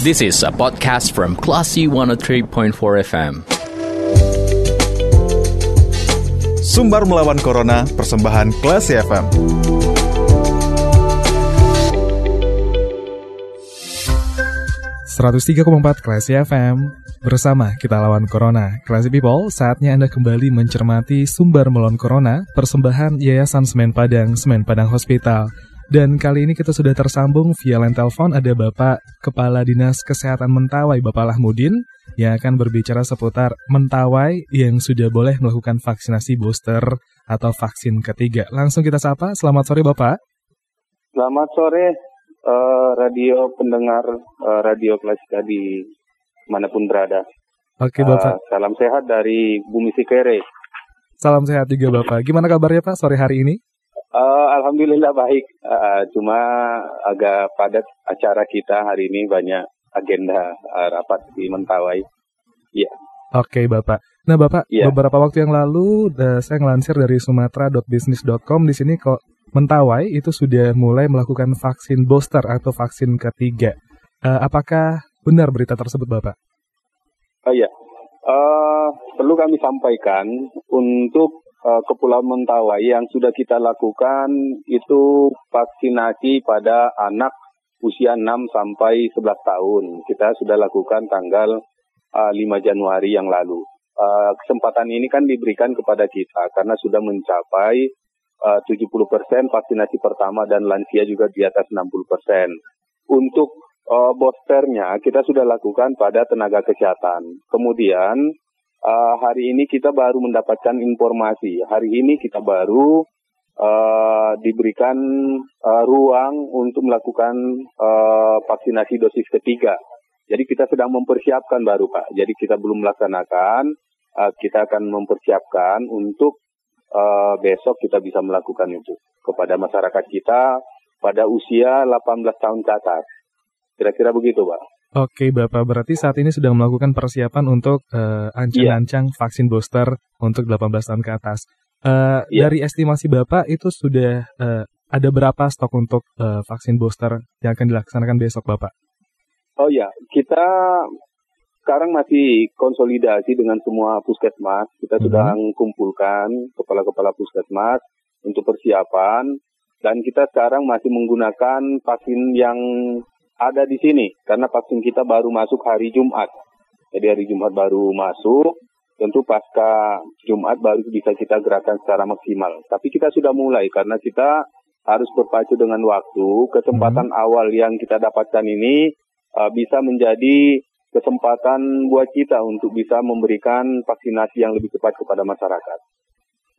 This is a podcast from Classy 103.4 FM. Sumbar melawan Corona, persembahan Classy FM. empat Classy FM Bersama kita lawan Corona Classy People, saatnya Anda kembali mencermati Sumber Melawan Corona Persembahan Yayasan Semen Padang, Semen Padang Hospital dan kali ini kita sudah tersambung via line telepon ada Bapak Kepala Dinas Kesehatan Mentawai Bapak Lahmudin yang akan berbicara seputar Mentawai yang sudah boleh melakukan vaksinasi booster atau vaksin ketiga. Langsung kita sapa, selamat sore Bapak. Selamat sore uh, radio pendengar uh, radio klasika di mana pun berada. Oke Bapak. Uh, salam sehat dari Bumi Sikere. Salam sehat juga Bapak. Gimana kabarnya Pak sore hari ini? Uh, Alhamdulillah baik, uh, cuma agak padat acara kita hari ini banyak agenda uh, rapat di Mentawai. Iya. Yeah. Oke okay, Bapak. Nah Bapak, yeah. beberapa waktu yang lalu uh, saya ngelansir dari sumatera.business.com di sini kok Mentawai itu sudah mulai melakukan vaksin booster atau vaksin ketiga. Uh, apakah benar berita tersebut Bapak? Oh iya, uh, perlu kami sampaikan untuk uh, Kepulauan Mentawai yang sudah kita lakukan itu vaksinasi pada anak usia 6 sampai 11 tahun. Kita sudah lakukan tanggal uh, eh, 5 Januari yang lalu. Uh, kesempatan ini kan diberikan kepada kita karena sudah mencapai uh, 70% vaksinasi pertama dan lansia juga di atas 60%. Untuk uh, boosternya kita sudah lakukan pada tenaga kesehatan. Kemudian uh, hari ini kita baru mendapatkan informasi. Hari ini kita baru uh, diberikan uh, ruang untuk melakukan uh, vaksinasi dosis ketiga. Jadi kita sedang mempersiapkan baru Pak. Jadi kita belum melaksanakan. Uh, kita akan mempersiapkan untuk uh, besok kita bisa melakukan itu kepada masyarakat kita pada usia 18 tahun ke atas. Kira-kira begitu Pak. Oke Bapak, berarti saat ini sedang melakukan persiapan untuk uh, ancang-ancang yeah. vaksin booster untuk 18 tahun ke atas. Uh, yeah. Dari estimasi Bapak itu sudah uh, ada berapa stok untuk uh, vaksin booster yang akan dilaksanakan besok Bapak? Oh ya, kita sekarang masih konsolidasi dengan semua puskesmas. Kita hmm. sudah kumpulkan kepala-kepala puskesmas untuk persiapan dan kita sekarang masih menggunakan vaksin yang ada di sini karena vaksin kita baru masuk hari Jumat. Jadi hari Jumat baru masuk, tentu pasca Jumat baru bisa kita gerakan secara maksimal. Tapi kita sudah mulai karena kita harus berpacu dengan waktu. Kesempatan hmm. awal yang kita dapatkan ini uh, bisa menjadi kesempatan buat kita untuk bisa memberikan vaksinasi yang lebih cepat kepada masyarakat.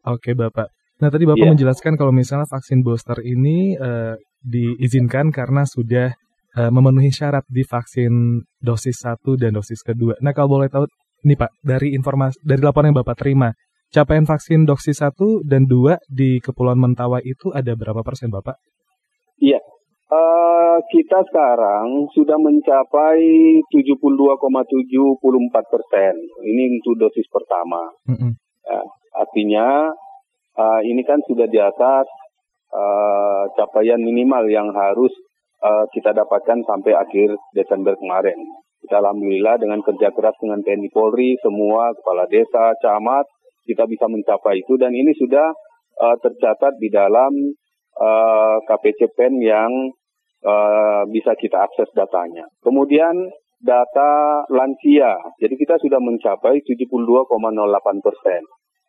Oke, Bapak. Nah, tadi Bapak yeah. menjelaskan kalau misalnya vaksin booster ini uh, diizinkan karena sudah uh, memenuhi syarat di vaksin dosis 1 dan dosis kedua. Nah, kalau boleh tahu nih Pak, dari informasi dari laporan yang Bapak terima, capaian vaksin dosis 1 dan 2 di Kepulauan Mentawai itu ada berapa persen Bapak? Iya, uh, kita sekarang sudah mencapai 72,74 persen. Ini untuk dosis pertama. Mm -hmm. ya, artinya uh, ini kan sudah di atas uh, capaian minimal yang harus uh, kita dapatkan sampai akhir Desember kemarin. Kita alhamdulillah dengan kerja keras dengan TNI Polri, semua kepala desa, camat, kita bisa mencapai itu dan ini sudah uh, tercatat di dalam uh, KPC PEN yang uh, bisa kita akses datanya. Kemudian data lansia, jadi kita sudah mencapai 72,08 persen.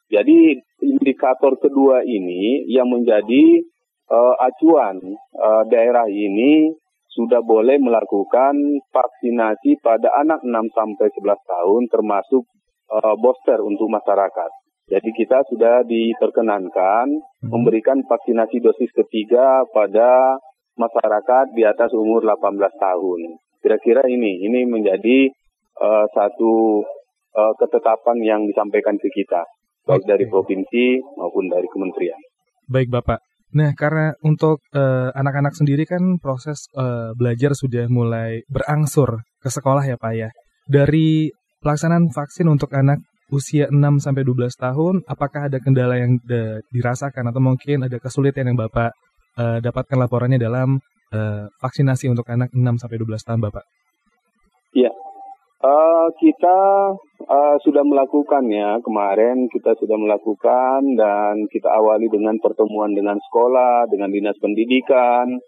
Jadi indikator kedua ini yang menjadi uh, acuan uh, daerah ini sudah boleh melakukan vaksinasi pada anak 6 sampai 11 tahun termasuk uh, booster untuk masyarakat. Jadi kita sudah diperkenankan hmm. memberikan vaksinasi dosis ketiga pada masyarakat di atas umur 18 tahun. Kira-kira ini ini menjadi uh, satu uh, ketetapan yang disampaikan ke kita baik dari provinsi maupun dari kementerian. Baik Bapak, Nah, karena untuk eh, anak-anak sendiri kan proses uh, belajar sudah mulai berangsur ke sekolah ya Pak ya. Dari pelaksanaan vaksin untuk anak usia 6 sampai 12 tahun, apakah ada kendala yang dirasakan atau mungkin ada kesulitan yang Bapak uh, dapatkan laporannya dalam uh, vaksinasi untuk anak 6 sampai 12 tahun Bapak? Uh, kita uh, sudah melakukan ya kemarin kita sudah melakukan dan kita awali dengan pertemuan dengan sekolah, dengan dinas pendidikan,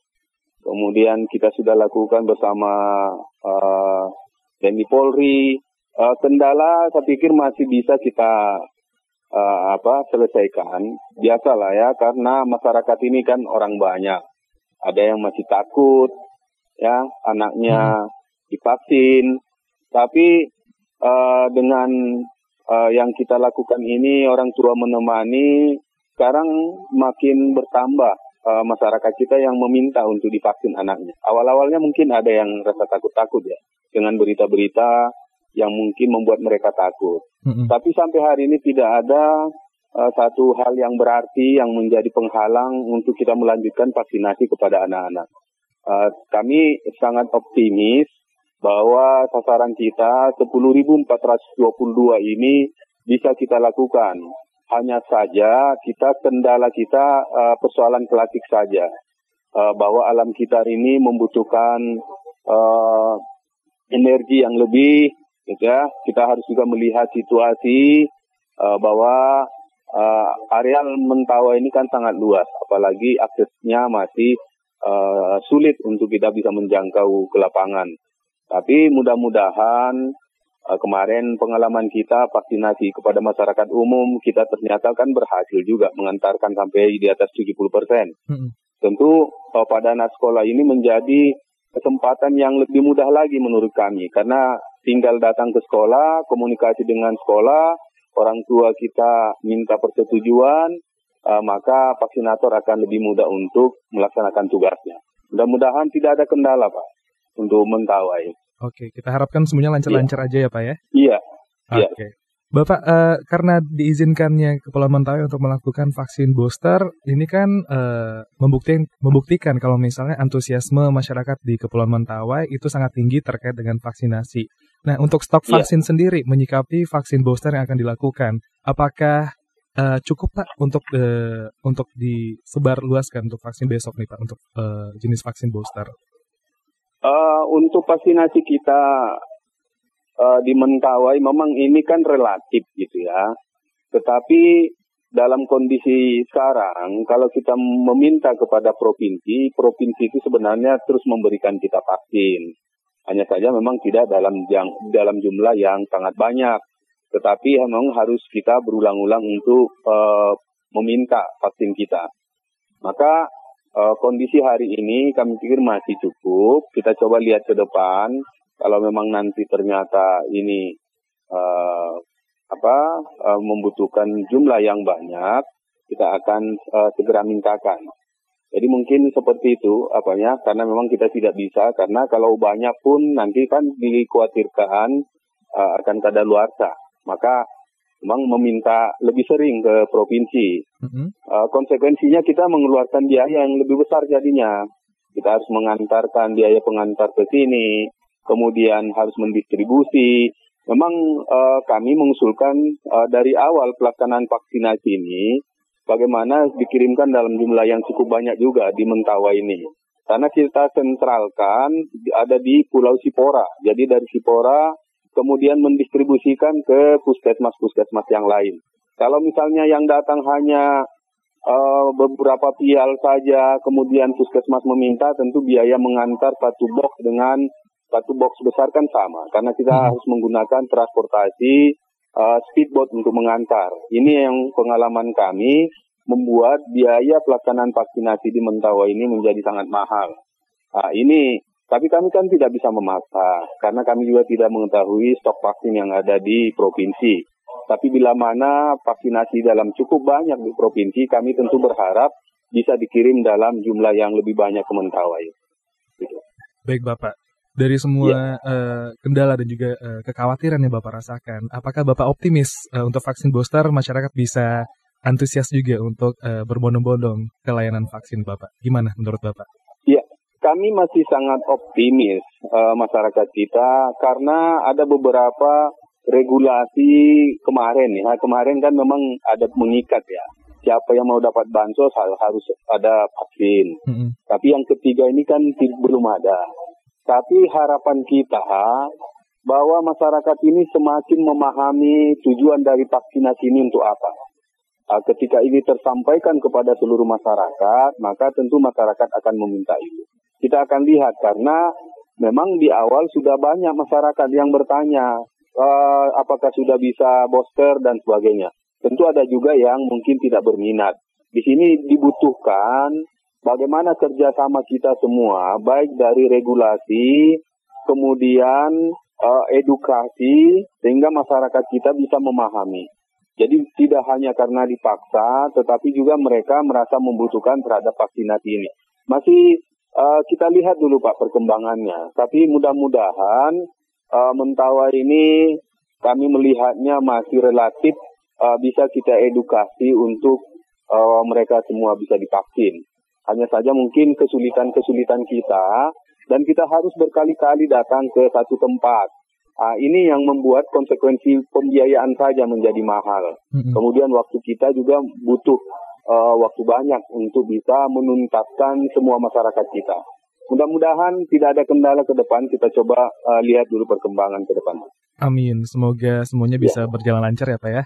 kemudian kita sudah lakukan bersama uh, TNI Polri. Uh, kendala saya pikir masih bisa kita uh, apa selesaikan. Biasalah ya karena masyarakat ini kan orang banyak. Ada yang masih takut ya anaknya hmm. divaksin tapi uh, dengan uh, yang kita lakukan ini orang tua menemani, sekarang makin bertambah uh, masyarakat kita yang meminta untuk divaksin anaknya. Awal-awalnya mungkin ada yang rasa takut-takut ya dengan berita-berita yang mungkin membuat mereka takut. Mm-hmm. Tapi sampai hari ini tidak ada uh, satu hal yang berarti yang menjadi penghalang untuk kita melanjutkan vaksinasi kepada anak-anak. Uh, kami sangat optimis bahwa sasaran kita 10.422 ini bisa kita lakukan. Hanya saja kita kendala kita uh, persoalan klasik saja. Uh, bahwa alam kita ini membutuhkan uh, energi yang lebih, gitu ya. Kita harus juga melihat situasi uh, bahwa uh, areal Mentawa ini kan sangat luas, apalagi aksesnya masih uh, sulit untuk kita bisa menjangkau ke lapangan. Tapi mudah-mudahan uh, kemarin pengalaman kita vaksinasi kepada masyarakat umum kita ternyata kan berhasil juga mengantarkan sampai di atas 70 persen. Hmm. Tentu uh, pada anak sekolah ini menjadi kesempatan yang lebih mudah lagi menurut kami karena tinggal datang ke sekolah, komunikasi dengan sekolah, orang tua kita minta persetujuan, uh, maka vaksinator akan lebih mudah untuk melaksanakan tugasnya. Mudah-mudahan tidak ada kendala, Pak untuk mentawai. Oke, kita harapkan semuanya lancar-lancar ya. aja ya Pak ya? Iya. Oke. Okay. Bapak, uh, karena diizinkannya Kepulauan Mentawai untuk melakukan vaksin booster, ini kan uh, membuktikan, membuktikan kalau misalnya antusiasme masyarakat di Kepulauan Mentawai itu sangat tinggi terkait dengan vaksinasi. Nah, untuk stok iya. vaksin ya. sendiri menyikapi vaksin booster yang akan dilakukan, apakah uh, cukup Pak untuk uh, untuk disebar luaskan untuk vaksin besok nih Pak untuk uh, jenis vaksin booster? Uh, untuk vaksinasi kita uh, di Mentawai memang ini kan relatif gitu ya. Tetapi dalam kondisi sekarang, kalau kita meminta kepada provinsi, provinsi itu sebenarnya terus memberikan kita vaksin. Hanya saja memang tidak dalam yang, dalam jumlah yang sangat banyak. Tetapi memang harus kita berulang-ulang untuk uh, meminta vaksin kita. Maka uh, kondisi hari ini kami pikir masih cukup. Kita coba lihat ke depan. Kalau memang nanti ternyata ini uh, apa uh, membutuhkan jumlah yang banyak, kita akan uh, segera mintakan. Jadi mungkin seperti itu apanya karena memang kita tidak bisa karena kalau banyak pun nanti kan dikhawatirkan uh, akan kada luarsa. Maka memang meminta lebih sering ke provinsi. Mm-hmm. Uh, konsekuensinya kita mengeluarkan biaya yang lebih besar jadinya. Kita harus mengantarkan biaya pengantar ke sini, kemudian harus mendistribusi. Memang uh, kami mengusulkan uh, dari awal pelaksanaan vaksinasi ini, bagaimana dikirimkan dalam jumlah yang cukup banyak juga di Mentawa ini. Karena kita sentralkan ada di Pulau Sipora. Jadi dari Sipora kemudian mendistribusikan ke puskesmas-puskesmas yang lain. Kalau misalnya yang datang hanya uh, beberapa pial saja, kemudian puskesmas meminta, tentu biaya mengantar satu box dengan satu box besar kan sama, karena kita hmm. harus menggunakan transportasi uh, speedboat untuk mengantar. Ini yang pengalaman kami membuat biaya pelaksanaan vaksinasi di Mentawa ini menjadi sangat mahal. Nah, ini tapi kami kan tidak bisa memaksa, karena kami juga tidak mengetahui stok vaksin yang ada di provinsi. Tapi bila mana vaksinasi dalam cukup banyak di provinsi, kami tentu berharap bisa dikirim dalam jumlah yang lebih banyak ke Mentawai. Gitu. Baik Bapak, dari semua ya. uh, kendala dan juga uh, kekhawatiran yang Bapak rasakan, apakah Bapak optimis uh, untuk vaksin booster masyarakat bisa antusias juga untuk uh, berbondong-bondong ke layanan vaksin Bapak? Gimana menurut Bapak? Kami masih sangat optimis uh, masyarakat kita karena ada beberapa regulasi kemarin ya. Kemarin kan memang ada mengikat ya. Siapa yang mau dapat bansos harus ada vaksin. Mm -hmm. Tapi yang ketiga ini kan belum ada. Tapi harapan kita bahwa masyarakat ini semakin memahami tujuan dari vaksinasi ini untuk apa. Uh, ketika ini tersampaikan kepada seluruh masyarakat, maka tentu masyarakat akan meminta itu. Kita akan lihat karena memang di awal sudah banyak masyarakat yang bertanya uh, apakah sudah bisa booster dan sebagainya. Tentu ada juga yang mungkin tidak berminat. Di sini dibutuhkan bagaimana kerjasama kita semua, baik dari regulasi, kemudian uh, edukasi, sehingga masyarakat kita bisa memahami. Jadi tidak hanya karena dipaksa, tetapi juga mereka merasa membutuhkan terhadap vaksinasi ini. Masih uh, kita lihat dulu Pak perkembangannya. Tapi mudah-mudahan uh, Mentawai ini kami melihatnya masih relatif uh, bisa kita edukasi untuk uh, mereka semua bisa divaksin. Hanya saja mungkin kesulitan-kesulitan kita dan kita harus berkali-kali datang ke satu tempat Uh, ini yang membuat konsekuensi pembiayaan saja menjadi mahal. Mm-hmm. Kemudian waktu kita juga butuh uh, waktu banyak untuk bisa menuntaskan semua masyarakat kita. Mudah-mudahan tidak ada kendala ke depan. Kita coba uh, lihat dulu perkembangan ke depan. Amin. Semoga semuanya bisa ya. berjalan lancar ya Pak ya.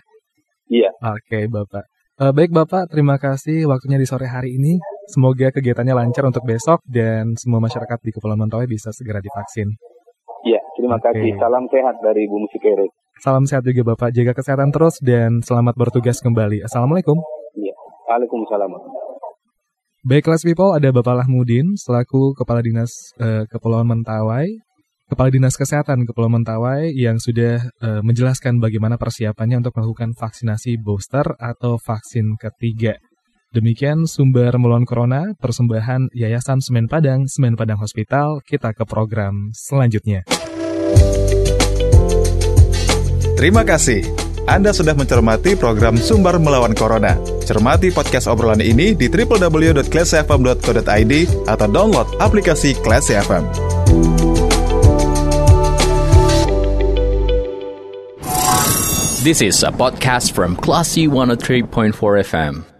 Iya. Oke okay, Bapak. Uh, baik Bapak, terima kasih waktunya di sore hari ini. Semoga kegiatannya lancar untuk besok dan semua masyarakat di Kepulauan Mentawai bisa segera divaksin. Iya, terima okay. kasih. Salam sehat dari Ibu Musikere. Salam sehat juga Bapak. Jaga kesehatan terus dan selamat bertugas kembali. Assalamualaikum. Waalaikumsalam. Baik, kelas people, ada Bapak Lahmudin selaku Kepala Dinas uh, Kepulauan Mentawai, Kepala Dinas Kesehatan Kepulauan Mentawai yang sudah uh, menjelaskan bagaimana persiapannya untuk melakukan vaksinasi booster atau vaksin ketiga. Demikian sumber melawan corona, persembahan Yayasan Semen Padang, Semen Padang Hospital. Kita ke program selanjutnya. Terima kasih. Anda sudah mencermati program Sumber Melawan Corona. Cermati podcast obrolan ini di www.classfm.co.id atau download aplikasi Classy FM. This is a podcast from Classy 103.4 FM.